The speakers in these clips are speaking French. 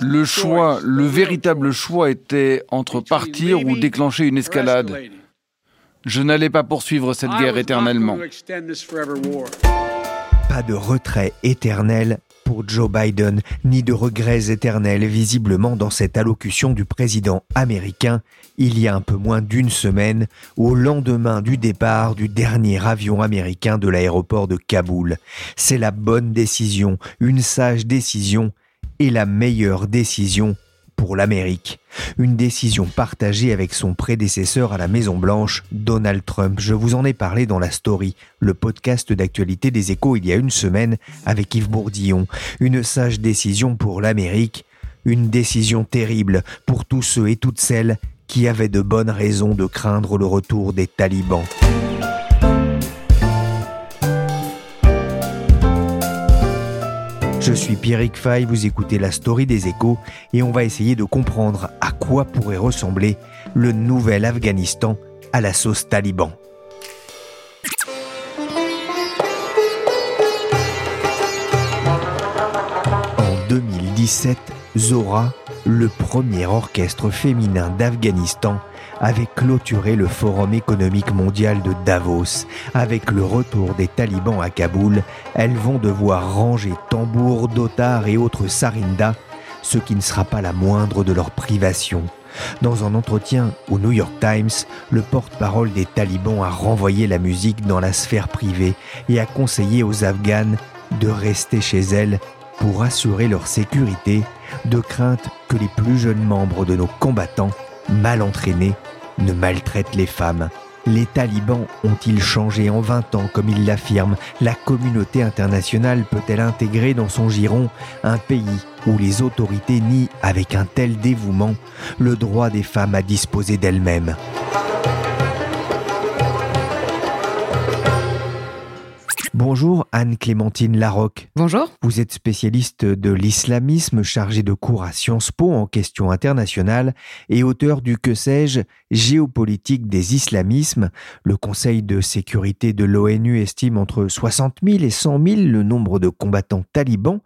Le choix, le véritable choix était entre partir ou déclencher une escalade. Je n'allais pas poursuivre cette guerre éternellement. Pas de retrait éternel pour Joe Biden, ni de regrets éternels visiblement dans cette allocution du président américain il y a un peu moins d'une semaine, au lendemain du départ du dernier avion américain de l'aéroport de Kaboul. C'est la bonne décision, une sage décision et la meilleure décision pour l'Amérique. Une décision partagée avec son prédécesseur à la Maison Blanche, Donald Trump. Je vous en ai parlé dans la story, le podcast d'actualité des échos il y a une semaine avec Yves Bourdillon. Une sage décision pour l'Amérique, une décision terrible pour tous ceux et toutes celles qui avaient de bonnes raisons de craindre le retour des talibans. Je suis Pierrick Fay, vous écoutez la story des échos et on va essayer de comprendre à quoi pourrait ressembler le nouvel Afghanistan à la sauce taliban. En 2017, Zora, le premier orchestre féminin d'Afghanistan, avait clôturé le Forum économique mondial de Davos. Avec le retour des talibans à Kaboul, elles vont devoir ranger tambours, dotards et autres sarindas, ce qui ne sera pas la moindre de leurs privations. Dans un entretien au New York Times, le porte-parole des talibans a renvoyé la musique dans la sphère privée et a conseillé aux Afghanes de rester chez elles pour assurer leur sécurité, de crainte que les plus jeunes membres de nos combattants, mal entraînés, ne maltraitent les femmes. Les talibans ont-ils changé en 20 ans comme il l'affirme La communauté internationale peut-elle intégrer dans son giron un pays où les autorités nient avec un tel dévouement le droit des femmes à disposer d'elles-mêmes? Bonjour Anne-Clémentine Larocque. Bonjour. Vous êtes spécialiste de l'islamisme chargé de cours à Sciences Po en questions internationales et auteur du que sais-je géopolitique des islamismes. Le Conseil de sécurité de l'ONU estime entre 60 000 et 100 000 le nombre de combattants talibans.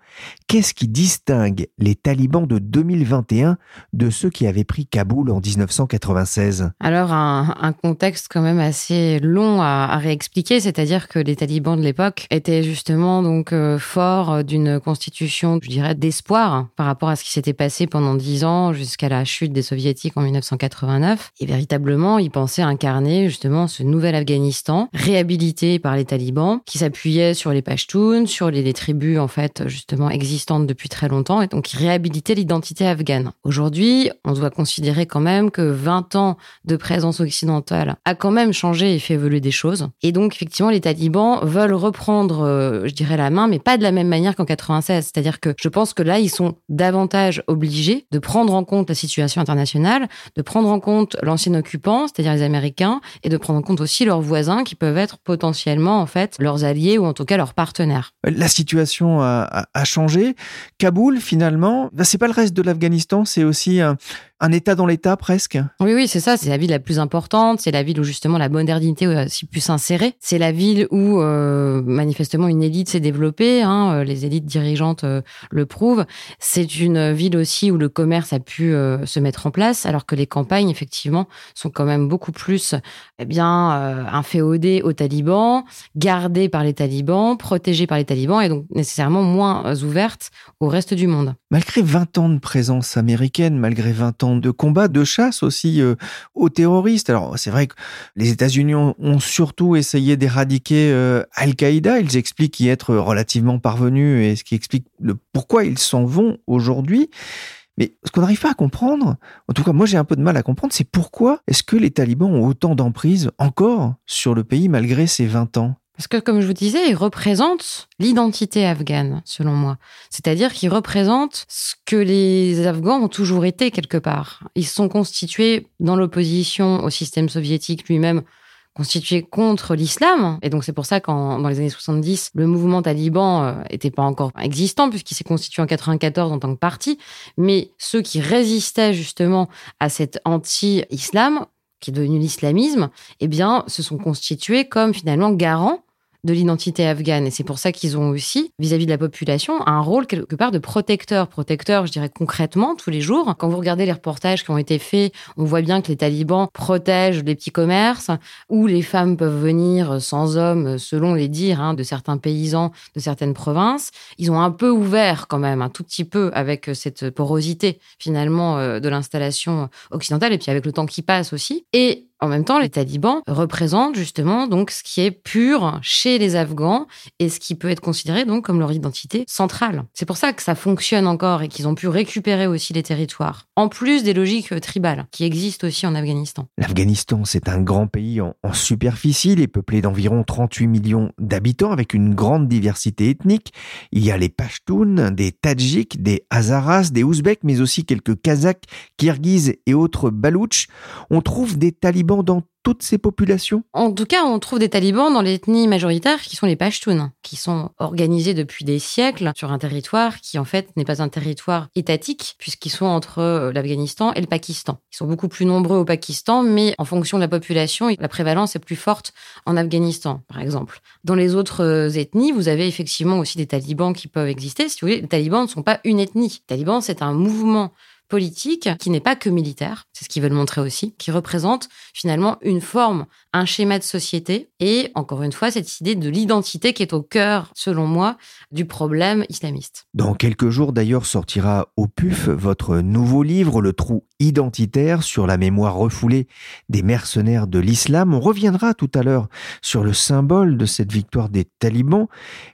Qu'est-ce qui distingue les talibans de 2021 de ceux qui avaient pris Kaboul en 1996 Alors un, un, contexte quand même assez long à, à réexpliquer, c'est-à-dire que les talibans de l'époque était justement donc euh, fort d'une constitution, je dirais, d'espoir par rapport à ce qui s'était passé pendant dix ans jusqu'à la chute des soviétiques en 1989. Et véritablement, ils pensaient incarner justement ce nouvel Afghanistan réhabilité par les talibans qui s'appuyait sur les Pashtuns, sur les, les, tribus en fait justement existantes depuis très longtemps et donc qui réhabilitait l'identité afghane. Aujourd'hui, on doit considérer quand même que 20 ans de présence occidentale a quand même changé et fait évoluer des choses. Et donc effectivement, les talibans veulent reprendre, euh, je dirais, la main, mais pas de la même manière qu'en 96. C'est-à-dire que je pense que là, ils sont davantage obligés de prendre en compte la situation internationale, de prendre en compte l'ancien occupant, c'est-à-dire les Américains, et de prendre en compte aussi leurs voisins qui peuvent être potentiellement, en fait, leurs alliés ou en tout cas leurs partenaires. La situation a, a changé. Kaboul, finalement, ben, c'est pas le reste de l'Afghanistan, c'est aussi un, un État dans l'État presque. Oui, oui, c'est ça. C'est la ville la plus importante. C'est la ville où justement la modernité a aussi pu s'insérer. C'est la ville où euh, manifestement une élite s'est développée. Hein, euh, les élites dirigeantes euh, le prouvent. C'est une ville aussi où le commerce a pu euh, se mettre en place, alors que les campagnes effectivement sont quand même beaucoup plus, eh bien, inféodées aux talibans, gardées par les talibans, protégées par les talibans, et donc nécessairement moins ouvertes au reste du monde. Malgré 20 ans de présence américaine, malgré 20 ans de combat, de chasse aussi euh, aux terroristes. Alors c'est vrai que les États-Unis ont, surtout essayé d'éradiquer euh, Al-Qaïda. Ils expliquent y être relativement parvenus et ce qui explique le pourquoi ils s'en vont aujourd'hui. Mais ce qu'on n'arrive pas à comprendre, en tout cas moi j'ai un peu de mal à comprendre, c'est pourquoi est-ce que les talibans ont autant d'emprise encore sur le pays malgré ces 20 ans? Parce que, comme je vous disais, ils représentent l'identité afghane, selon moi. C'est-à-dire qu'ils représentent ce que les Afghans ont toujours été quelque part. Ils sont constitués dans l'opposition au système soviétique lui-même constitué contre l'islam. Et donc c'est pour ça qu'en dans les années 70, le mouvement taliban n'était euh, pas encore existant puisqu'il s'est constitué en 94 en tant que parti. Mais ceux qui résistaient justement à cet anti-islam, qui est devenu l'islamisme, eh bien, se sont constitués comme finalement garants de l'identité afghane. Et c'est pour ça qu'ils ont aussi, vis-à-vis de la population, un rôle quelque part de protecteur. Protecteur, je dirais concrètement, tous les jours. Quand vous regardez les reportages qui ont été faits, on voit bien que les talibans protègent les petits commerces, où les femmes peuvent venir sans hommes, selon les dires hein, de certains paysans de certaines provinces. Ils ont un peu ouvert quand même, un tout petit peu, avec cette porosité finalement euh, de l'installation occidentale, et puis avec le temps qui passe aussi. Et en même temps, les talibans représentent justement donc ce qui est pur chez les Afghans et ce qui peut être considéré donc comme leur identité centrale. C'est pour ça que ça fonctionne encore et qu'ils ont pu récupérer aussi les territoires, en plus des logiques tribales qui existent aussi en Afghanistan. L'Afghanistan, c'est un grand pays en, superficie, il est peuplé d'environ 38 millions d'habitants avec une grande diversité ethnique. Il y a les Pashtuns, des Tadjiks, des Hazaras, des Ouzbeks, mais aussi quelques Kazakhs, Kirghizes et autres Baloutches. On trouve des talibans dans toutes ces populations? En tout cas, on trouve des talibans dans l'ethnie majoritaire qui sont les Pashtuns, qui sont organisés depuis des siècles sur un territoire qui en fait n'est pas un territoire étatique puisqu'ils sont entre l'Afghanistan et le Pakistan. Ils sont beaucoup plus nombreux au Pakistan, mais en fonction de la population, la prévalence est plus forte en Afghanistan, par exemple. Dans les autres ethnies, vous avez effectivement aussi des talibans qui peuvent exister. Si vous voulez, les talibans ne sont pas une ethnie. Les talibans, c'est un mouvement politique qui n'est pas que militaire, c'est ce qu'ils veulent montrer aussi, qui représente finalement une forme, un schéma de société et encore une fois cette idée de l'identité qui est au cœur, selon moi, du problème islamiste. Dans quelques jours d'ailleurs sortira au PUF votre nouveau livre Le trou identitaire sur la mémoire refoulée des mercenaires de l'islam. On reviendra tout à l'heure sur le symbole de cette victoire des talibans,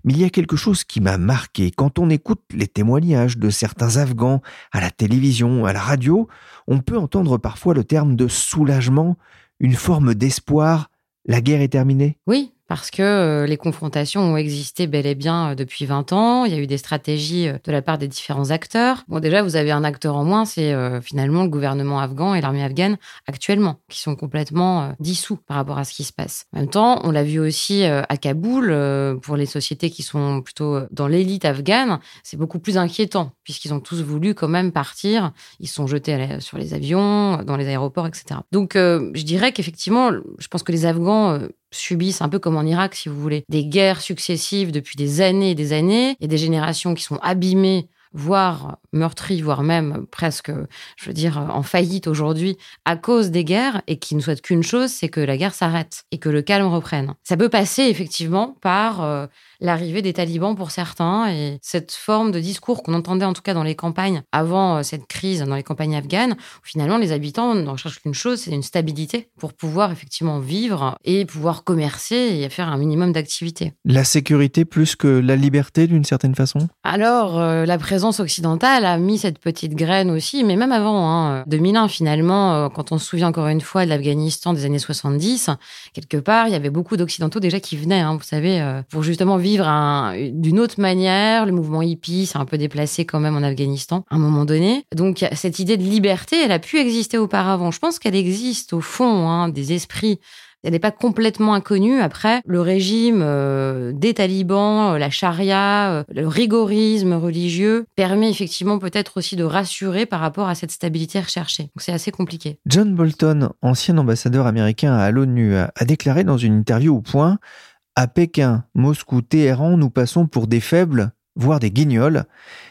mais il y a quelque chose qui m'a marqué quand on écoute les témoignages de certains Afghans à la télévision à la radio, on peut entendre parfois le terme de soulagement, une forme d'espoir. La guerre est terminée? Oui, parce que euh, les confrontations ont existé bel et bien euh, depuis 20 ans. Il y a eu des stratégies euh, de la part des différents acteurs. Bon, déjà, vous avez un acteur en moins, c'est finalement le gouvernement afghan et l'armée afghane actuellement, qui sont complètement dissous par rapport à ce qui se passe. En même temps, on l'a vu aussi à Kaboul, pour les sociétés qui sont plutôt dans l'élite afghane, c'est beaucoup plus inquiétant, puisqu'ils ont tous voulu quand même partir. Ils sont jetés sur les avions, dans les aéroports, etc. Donc, je dirais qu'effectivement, je pense que les Afghans subissent un peu comme en Irak, si vous voulez, des guerres successives depuis des années et des années, et des générations qui sont abîmées voire meurtries, voire même presque, je veux dire, en faillite aujourd'hui à cause des guerres et qui ne souhaitent qu'une chose, c'est que la guerre s'arrête et que le calme reprenne. Ça peut passer effectivement par euh, l'arrivée des talibans pour certains et cette forme de discours qu'on entendait en tout cas dans les campagnes avant euh, cette crise, dans les campagnes afghanes, où finalement les habitants ne recherchent qu'une chose, c'est une stabilité pour pouvoir effectivement vivre et pouvoir commercer et faire un minimum d'activité. La sécurité plus que la liberté d'une certaine façon? Alors, euh, la présence occidentale a mis cette petite graine aussi, mais même avant, hein, 2001 finalement, euh, quand on se souvient encore une fois de l'Afghanistan des années 70, quelque part, il y avait beaucoup d'Occidentaux déjà qui venaient, hein, vous savez, pour justement vivre d'une autre manière. Le mouvement hippie s'est un peu déplacé quand même en Afghanistan à un moment donné. Donc cette idée de liberté, elle a pu exister auparavant. Je pense qu'elle existe au fond hein, des esprits elle n'est pas complètement inconnue. Après, le régime euh, des talibans, euh, la charia, euh, le rigorisme religieux permet effectivement peut-être aussi de rassurer par rapport à cette stabilité recherchée. Donc c'est assez compliqué. John Bolton, ancien ambassadeur américain à l'ONU, a déclaré dans une interview au Point à Pékin, Moscou, Téhéran, nous passons pour des faibles, voire des guignols.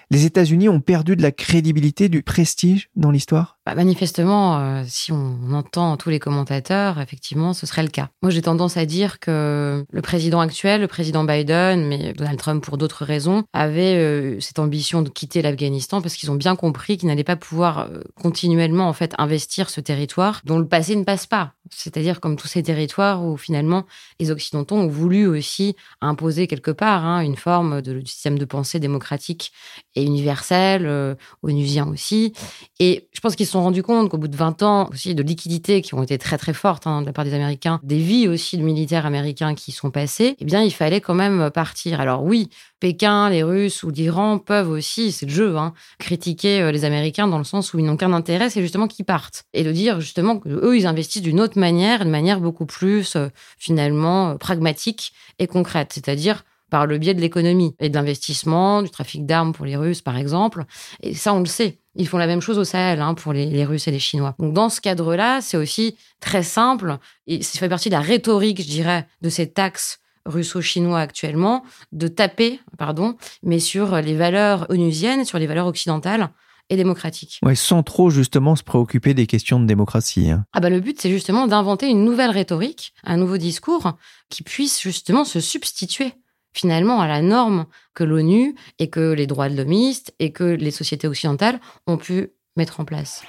Les États-Unis ont perdu de la crédibilité, du prestige dans l'histoire? Bah, manifestement, euh, si on entend tous les commentateurs, effectivement, ce serait le cas. Moi, j'ai tendance à dire que le président actuel, le président Biden, mais Donald Trump pour d'autres raisons, avait euh, cette ambition de quitter l'Afghanistan parce qu'ils ont bien compris qu'ils n'allaient pas pouvoir euh, continuellement en fait investir ce territoire dont le passé ne passe pas. C'est-à-dire comme tous ces territoires où finalement les Occidentaux ont voulu aussi imposer quelque part hein, une forme de système de pensée démocratique et universel, onusien aussi. Et je pense qu'ils se sont rendus compte qu'au bout de 20 ans aussi de liquidités qui ont été très très fortes hein, de la part des Américains, des vies aussi de militaires américains qui sont passées, eh bien il fallait quand même partir. Alors oui, Pékin, les Russes ou l'Iran peuvent aussi, c'est le jeu, hein, critiquer euh, les Américains dans le sens où ils n'ont qu'un intérêt, c'est justement qu'ils partent. Et de dire justement qu'eux, ils investissent d'une autre manière, une manière beaucoup plus euh, finalement euh, pragmatique et concrète. C'est-à-dire par le biais de l'économie et de l'investissement, du trafic d'armes pour les Russes, par exemple. Et ça, on le sait. Ils font la même chose au Sahel hein, pour les, Russes et les Chinois. Donc dans ce cadre-là, c'est aussi très simple. Et ça fait partie de la rhétorique, je dirais, de ces taxes russo-chinois actuellement, de taper, pardon, mais sur les valeurs onusiennes, sur les valeurs occidentales et démocratiques. Ouais, sans trop justement se préoccuper des questions de démocratie. Hein. Ah bah le but c'est justement d'inventer une nouvelle rhétorique, un nouveau discours qui puisse justement se substituer finalement à la norme que l'ONU et que les droits de l'homiste et que les sociétés occidentales ont pu mettre en place.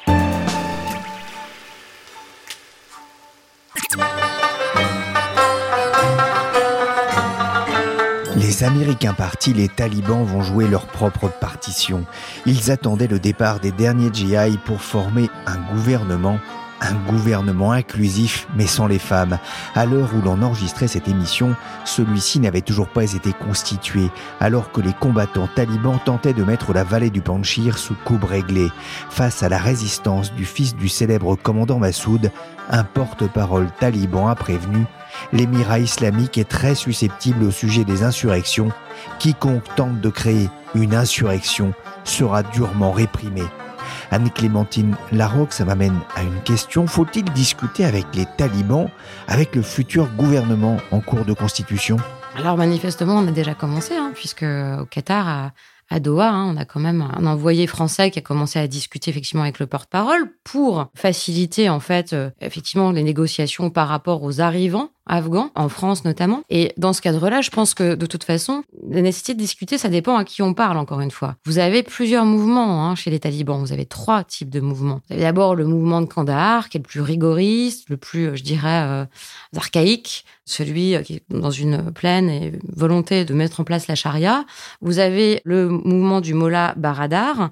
Les Américains partis, les talibans vont jouer leur propre partition. Ils attendaient le départ des derniers GI pour former un gouvernement un gouvernement inclusif mais sans les femmes. À l'heure où l'on enregistrait cette émission, celui-ci n'avait toujours pas été constitué, alors que les combattants talibans tentaient de mettre la vallée du Panchir sous coupe réglée. Face à la résistance du fils du célèbre commandant Massoud, un porte-parole taliban a prévenu L'émirat islamique est très susceptible au sujet des insurrections. Quiconque tente de créer une insurrection sera durement réprimé. Anne-Clémentine Larocque, ça m'amène à une question. Faut-il discuter avec les talibans, avec le futur gouvernement en cours de constitution? Alors manifestement, on a déjà commencé, hein, puisque au Qatar, à, Doha, hein, on a quand même un envoyé français qui a commencé à discuter effectivement avec le porte-parole pour faciliter en fait euh, effectivement les négociations par rapport aux arrivants afghans, en France notamment. Et dans ce cadre-là, je pense que de toute façon, la nécessité de discuter, ça dépend à qui on parle, encore une fois. Vous avez plusieurs mouvements hein, chez les talibans. Vous avez trois types de mouvements. Vous avez d'abord le mouvement de Kandahar, qui est le plus rigoriste, le plus, je dirais, euh, archaïque, celui euh, qui est dans une pleine volonté de mettre en place la charia. Vous avez le mouvement du Mollah Baradar,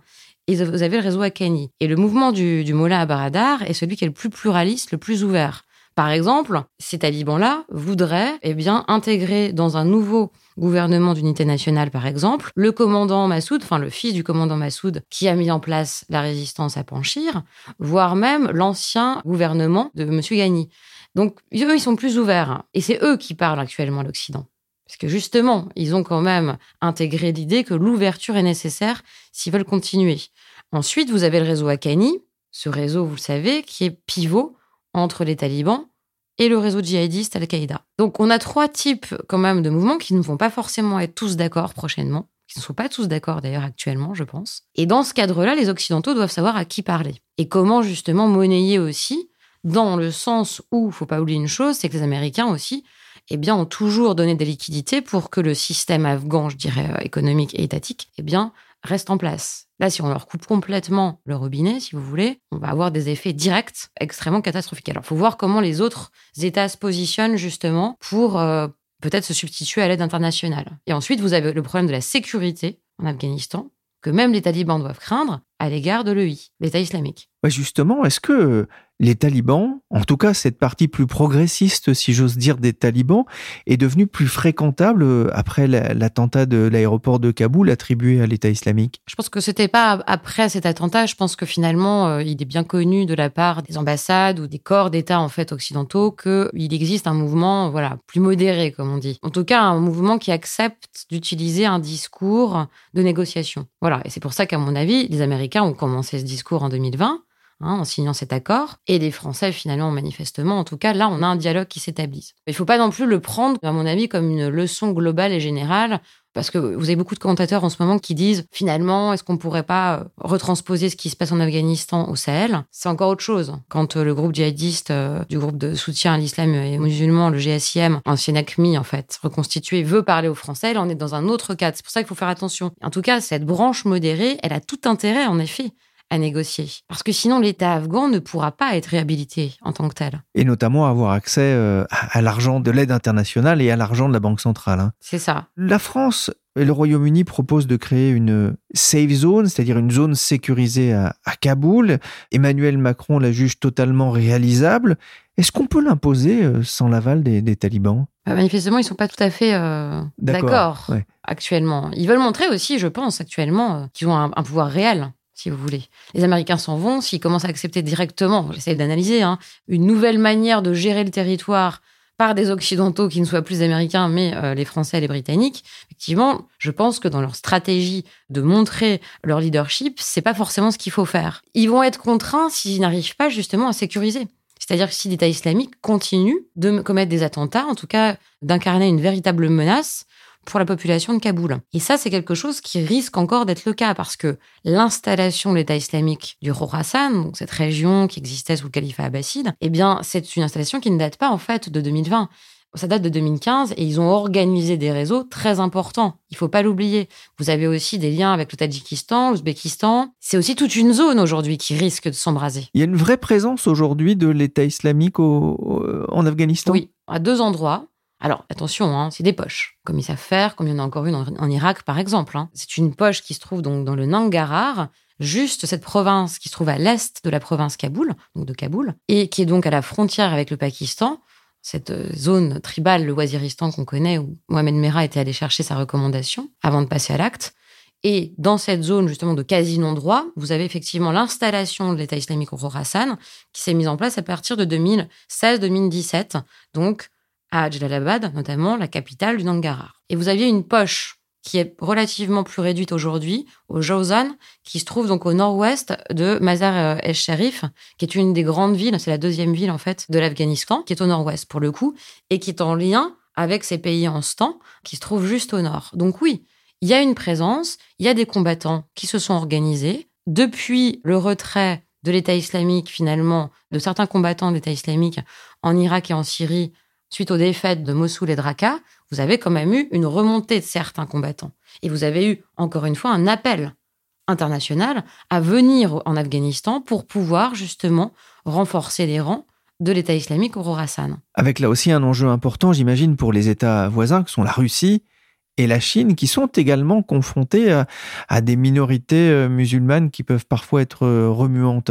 et vous avez le réseau Akani. Et le mouvement du, du Mollah Baradar est celui qui est le plus pluraliste, le plus ouvert. Par exemple, ces talibans-là voudraient eh bien, intégrer dans un nouveau gouvernement d'unité nationale, par exemple, le commandant Massoud, enfin le fils du commandant Massoud, qui a mis en place la résistance à Panchir, voire même l'ancien gouvernement de M. Ghani. Donc, eux, ils sont plus ouverts. Et c'est eux qui parlent actuellement à l'Occident. Parce que justement, ils ont quand même intégré l'idée que l'ouverture est nécessaire s'ils veulent continuer. Ensuite, vous avez le réseau Akani, ce réseau, vous le savez, qui est pivot entre les talibans et le réseau djihadiste Al-Qaïda. Donc on a trois types quand même de mouvements qui ne vont pas forcément être tous d'accord prochainement, qui ne sont pas tous d'accord d'ailleurs actuellement, je pense. Et dans ce cadre-là, les Occidentaux doivent savoir à qui parler et comment justement monnayer aussi, dans le sens où, faut pas oublier une chose, c'est que les Américains aussi, eh ont toujours donné des liquidités pour que le système afghan, je dirais, euh, économique et étatique, eh bien, reste en place. Là, si on leur coupe complètement le robinet, si vous voulez, on va avoir des effets directs extrêmement catastrophiques. Alors, il faut voir comment les autres États se positionnent justement pour euh, peut-être se substituer à l'aide internationale. Et ensuite, vous avez le problème de la sécurité en Afghanistan, que même les talibans doivent craindre à l'égard de l'EI, l'État islamique. justement, est-ce que les talibans, en tout cas cette partie plus progressiste, si j'ose dire, des talibans, est devenue plus fréquentable euh, après l'attentat de l'aéroport de Kaboul attribué à l'État islamique Je pense que c'était pas après cet attentat. Je pense que finalement, euh, il est bien connu de la part des ambassades ou des corps d'État en fait occidentaux qu'il existe un mouvement, voilà, plus modéré comme on dit. En tout cas, un mouvement qui accepte d'utiliser un discours de négociation. Voilà, et c'est pour ça qu'à mon avis, les Américains ont commencé ce discours en 2020 Hein, en signant cet accord. Et les Français, finalement, manifestement, en tout cas, là, on a un dialogue qui s'établit. Il ne faut pas non plus le prendre, à mon avis, comme une leçon globale et générale. Parce que vous avez beaucoup de commentateurs en ce moment qui disent finalement, est-ce qu'on pourrait pas euh, retransposer ce qui se passe en Afghanistan au Sahel? C'est encore autre chose. Quand euh, le groupe djihadiste euh, du groupe de soutien à l'islam et aux musulmans, le GSIM, ancien ACMI en fait, reconstitué, veut parler aux Français, là on est dans un autre cadre. C'est pour ça qu'il faut faire attention. En tout cas, cette branche modérée, elle a tout intérêt en effet à négocier. Parce que sinon, l'État afghan ne pourra pas être réhabilité en tant que tel. Et notamment avoir accès euh, à l'argent de l'aide internationale et à l'argent de la Banque centrale. Hein. C'est ça. La France le Royaume-Uni propose de créer une safe zone, c'est-à-dire une zone sécurisée à, Kaboul. Emmanuel Macron la juge totalement réalisable. Est-ce qu'on peut l'imposer euh, sans l'aval des, talibans? Bah, Manifestement, ils ne sont pas tout à fait euh, d'accord actuellement. Ils veulent montrer aussi, je pense, actuellement, qu'ils ont un, pouvoir réel si vous voulez. Les Américains s'en vont, s'ils commencent à accepter directement, j'essaie d'analyser, hein, une nouvelle manière de gérer le territoire par des Occidentaux qui ne soient plus américains, mais euh, les Français et les Britanniques, effectivement, je pense que dans leur stratégie de montrer leur leadership, c'est pas forcément ce qu'il faut faire. Ils vont être contraints s'ils n'arrivent pas justement à sécuriser. C'est-à-dire que si l'État islamique continue de commettre des attentats, en tout cas d'incarner une véritable menace, pour la population de Kaboul. Et ça, c'est quelque chose qui risque encore d'être le cas parce que l'installation de l'État islamique du Khorasan, donc cette région qui existait sous le califat abbasside, eh bien, c'est une installation qui ne date pas en fait de 2020 ça date de 2015 et ils ont organisé des réseaux très importants. Il faut pas l'oublier. Vous avez aussi des liens avec le Tadjikistan, l'Ouzbékistan. C'est aussi toute une zone aujourd'hui qui risque de s'embraser. Il y a une vraie présence aujourd'hui de l'État islamique en Afghanistan? Oui, à deux endroits. Alors attention, hein, c'est des poches, comme ils savent faire, comme il y en a encore une en, Irak par exemple. Hein. C'est une poche qui se trouve donc dans le Nangarhar, juste cette province qui se trouve à l'est de la province Kaboul, donc de Kaboul, et qui est donc à la frontière avec le Pakistan, cette euh, zone tribale, le Waziristan qu'on connaît, où Mohamed Merah était allé chercher sa recommandation avant de passer à l'acte. Et dans cette zone justement de quasi non-droit, vous avez effectivement l'installation de l'État islamique au Khorasan qui s'est mise en place à partir de 2016-2017. Donc à Jalalabad, notamment la capitale du Nangarhar. Et vous aviez une poche qui est relativement plus réduite aujourd'hui, au Jawzan, qui se trouve donc au nord-ouest de Mazar-e-Sharif, qui est une des grandes villes, c'est la deuxième ville en fait de l'Afghanistan, qui est au nord-ouest pour le coup, et qui est en lien avec ces pays en stand, qui se trouvent juste au nord. Donc oui, il y a une présence, il y a des combattants qui se sont organisés. Depuis le retrait de l'État islamique, finalement, de certains combattants de l'État islamique en Irak et en Syrie, suite aux défaites de Mossoul et de Raqqa, vous avez quand même eu une remontée de certains combattants. Et vous avez eu, encore une fois, un appel international à venir en Afghanistan pour pouvoir justement renforcer les rangs de l'État islamique au Khorasan. Avec là aussi un enjeu important, j'imagine, pour les États voisins, que sont la Russie et la Chine, qui sont également confrontés à, des minorités euh, musulmanes qui peuvent parfois être euh, remuantes.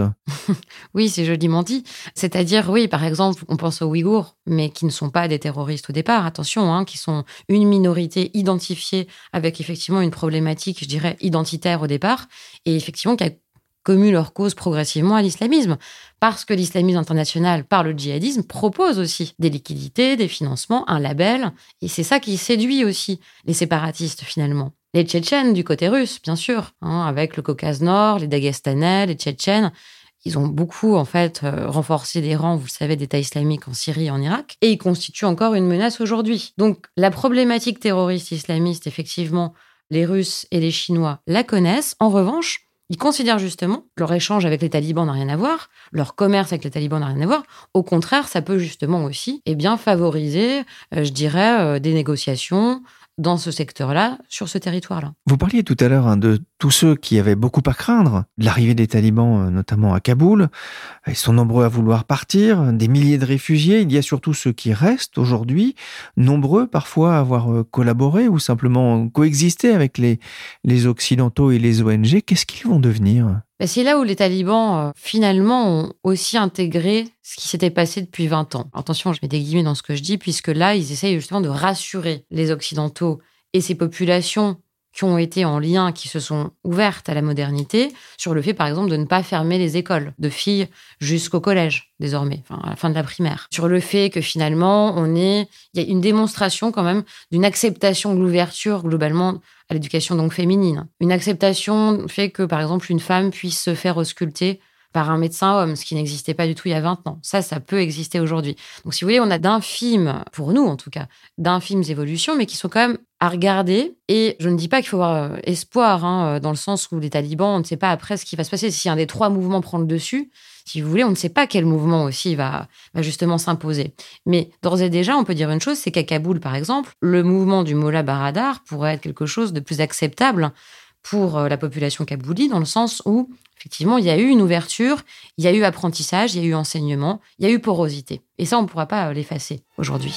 oui, c'est joliment dit. C'est-à-dire, oui, par exemple, on pense aux Ouïghours, mais qui ne sont pas des terroristes au départ, attention, hein, qui sont une minorité identifiée avec effectivement une problématique, je dirais, identitaire au départ, et effectivement qui a commu leur cause progressivement à l'islamisme. Parce que l'islamisme international, par le djihadisme, propose aussi des liquidités, des financements, un label. Et c'est ça qui séduit aussi les séparatistes finalement. Les Tchétchènes du côté russe, bien sûr, hein, avec le Caucase Nord, les Dagestanais, les Tchétchènes. Ils ont beaucoup, en fait, euh, renforcé les rangs, vous le savez, d'État islamique en Syrie et en Irak. Et ils constituent encore une menace aujourd'hui. Donc, la problématique terroriste islamiste, effectivement, les Russes et les Chinois la connaissent. En revanche, ils considèrent justement que leur échange avec les talibans n'a rien à voir, leur commerce avec les talibans n'a rien à voir. Au contraire, ça peut justement aussi eh bien, favoriser, euh, je dirais, euh, des négociations, dans ce secteur-là, sur ce territoire-là. Vous parliez tout à l'heure hein, de tous ceux qui avaient beaucoup à craindre l'arrivée des talibans, euh, notamment à Kaboul. Ils sont nombreux à vouloir partir, des milliers de réfugiés. Il y a surtout ceux qui restent aujourd'hui, nombreux parfois à avoir euh, collaboré ou simplement coexisté avec les, les Occidentaux et les ONG. Qu'est-ce qu'ils vont devenir? Bah, c'est là où les talibans, euh, finalement, ont aussi intégré ce qui s'était passé depuis 20 ans. Attention, je mets des guillemets dans ce que je dis, puisque là, ils essayent justement de rassurer les Occidentaux et ces populations qui ont été en lien, qui se sont ouvertes à la modernité, sur le fait, par exemple, de ne pas fermer les écoles de filles jusqu'au collège, désormais, enfin, à la fin de la primaire. Sur le fait que finalement, on est, il y a une démonstration quand même d'une acceptation de l'ouverture globalement à l'éducation donc féminine. Une acceptation fait que, par exemple, une femme puisse se faire ausculter par un médecin homme, ce qui n'existait pas du tout il y a 20 ans. Ça, ça peut exister aujourd'hui. Donc, si vous voulez, on a d'infimes, pour nous en tout cas, d'infimes évolutions, mais qui sont quand même à regarder. Et je ne dis pas qu'il faut avoir euh, espoir, hein, euh, dans le sens où les talibans, on ne sait pas après ce qui va se passer. Si un des trois mouvements prend le dessus, si vous voulez, on ne sait pas quel mouvement aussi va, va justement s'imposer. Mais d'ores et déjà, on peut dire une chose, c'est qu'à Kaboul, par exemple, le mouvement du Mollah Baradar pourrait être quelque chose de plus acceptable pour euh, la population kaboulie, dans le sens où effectivement, il y a eu une ouverture, il y a eu apprentissage, il y a eu enseignement, il y a eu porosité. Et ça, on ne pourra pas l'effacer aujourd'hui.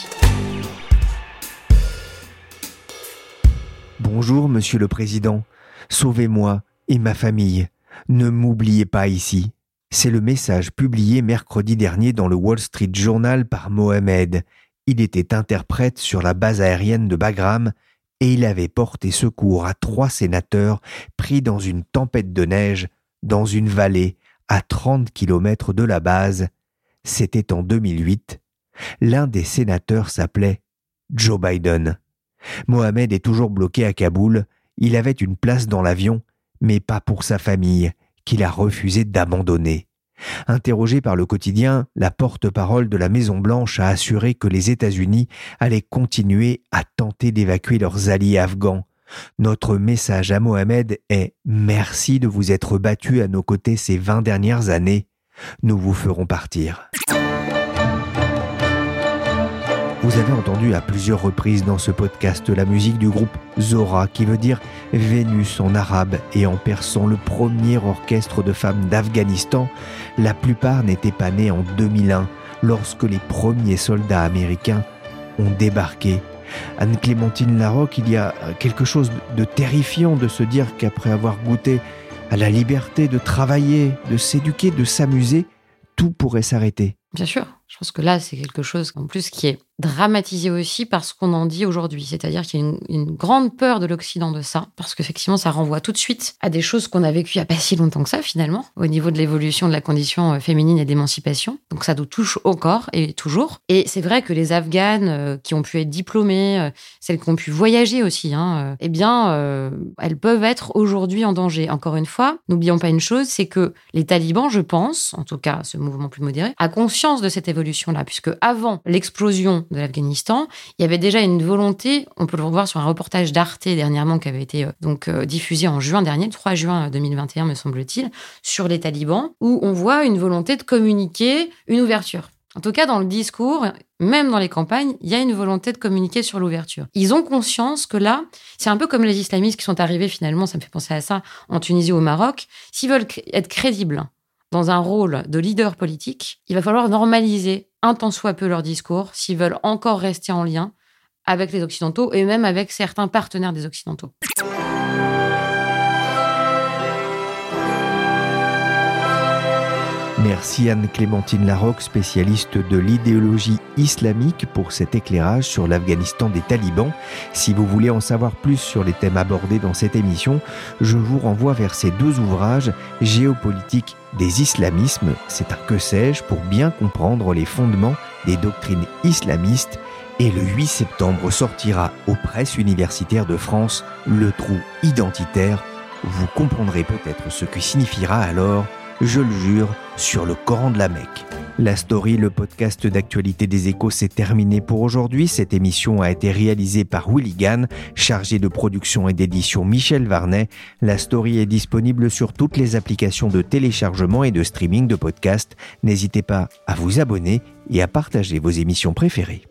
Bonjour, monsieur le président. Sauvez-moi et ma famille. Ne m'oubliez pas ici. C'est le message publié mercredi dernier dans le Wall Street Journal par Mohamed. Il était interprète sur la base aérienne de Bagram et il avait porté secours à trois sénateurs pris dans une tempête de neige dans une vallée à 30 kilomètres de la base. C'était en 2008. L'un des sénateurs s'appelait Joe Biden. Mohamed est toujours bloqué à Kaboul. Il avait une place dans l'avion, mais pas pour sa famille, qu'il a refusé d'abandonner. Interrogé par le quotidien, la porte-parole de la Maison-Blanche a assuré que les États-Unis allaient continuer à tenter d'évacuer leurs alliés afghans. Notre message à Mohamed est Merci de vous être battu à nos côtés ces vingt dernières années. Nous vous ferons partir. Vous avez entendu à plusieurs reprises dans ce podcast la musique du groupe Zora, qui veut dire Vénus en arabe et en persan, le premier orchestre de femmes d'Afghanistan. La plupart n'étaient pas nés en 2001, lorsque les premiers soldats américains ont débarqué. Anne-Clémentine Larocque, il y a quelque chose de terrifiant de se dire qu'après avoir goûté à la liberté de travailler, de s'éduquer, de s'amuser, tout pourrait s'arrêter. Bien sûr. Je pense que là, c'est quelque chose en plus qui est dramatisé aussi parce qu'on en dit aujourd'hui. C'est-à-dire qu'il y a une, grande peur de l'Occident de ça, parce qu'effectivement, ça renvoie tout de suite à des choses qu'on a vécues il n'y a pas si longtemps que ça, finalement, au niveau de l'évolution de la condition euh, féminine et d'émancipation. Donc ça nous touche corps et toujours. Et c'est vrai que les Afghanes euh, qui ont pu être diplômées, euh, celles qui ont pu voyager aussi, hein, eh bien, elles peuvent être aujourd'hui en danger. Encore une fois, n'oublions pas une chose, c'est que les talibans, je pense, en tout cas ce mouvement plus modéré, a conscience de cette évolution-là, puisque avant l'explosion de l'Afghanistan, il y avait déjà une volonté, on peut le revoir sur un reportage d'Arte dernièrement qui avait été euh, donc euh, diffusé en juin dernier, le 3 juin 2021 me semble-t-il, sur les talibans, où on voit une volonté de communiquer une ouverture. En tout cas, dans le discours, même dans les campagnes, il y a une volonté de communiquer sur l'ouverture. Ils ont conscience que là, c'est un peu comme les islamistes qui sont arrivés finalement, ça me fait penser à ça, en Tunisie ou au Maroc. S'ils veulent être crédibles dans un rôle de leader politique, il va falloir normaliser un tant soit peu leur discours s'ils veulent encore rester en lien avec les Occidentaux et même avec certains partenaires des Occidentaux. Merci Anne-Clémentine Larocque, spécialiste de l'idéologie islamique, pour cet éclairage sur l'Afghanistan des talibans. Si vous voulez en savoir plus sur les thèmes abordés dans cette émission, je vous renvoie vers ces deux ouvrages, Géopolitique des islamismes, c'est un que sais-je pour bien comprendre les fondements des doctrines islamistes et le 8 septembre sortira aux presses universitaires de France Le trou identitaire. Vous comprendrez peut-être ce que signifiera alors je le jure, sur le Coran de la Mecque. La story, le podcast d'actualité des échos, s'est terminé pour aujourd'hui. Cette émission a été réalisée par Willy Gann, chargé de production et d'édition Michel Varnet. La story est disponible sur toutes les applications de téléchargement et de streaming de podcasts. N'hésitez pas à vous abonner et à partager vos émissions préférées.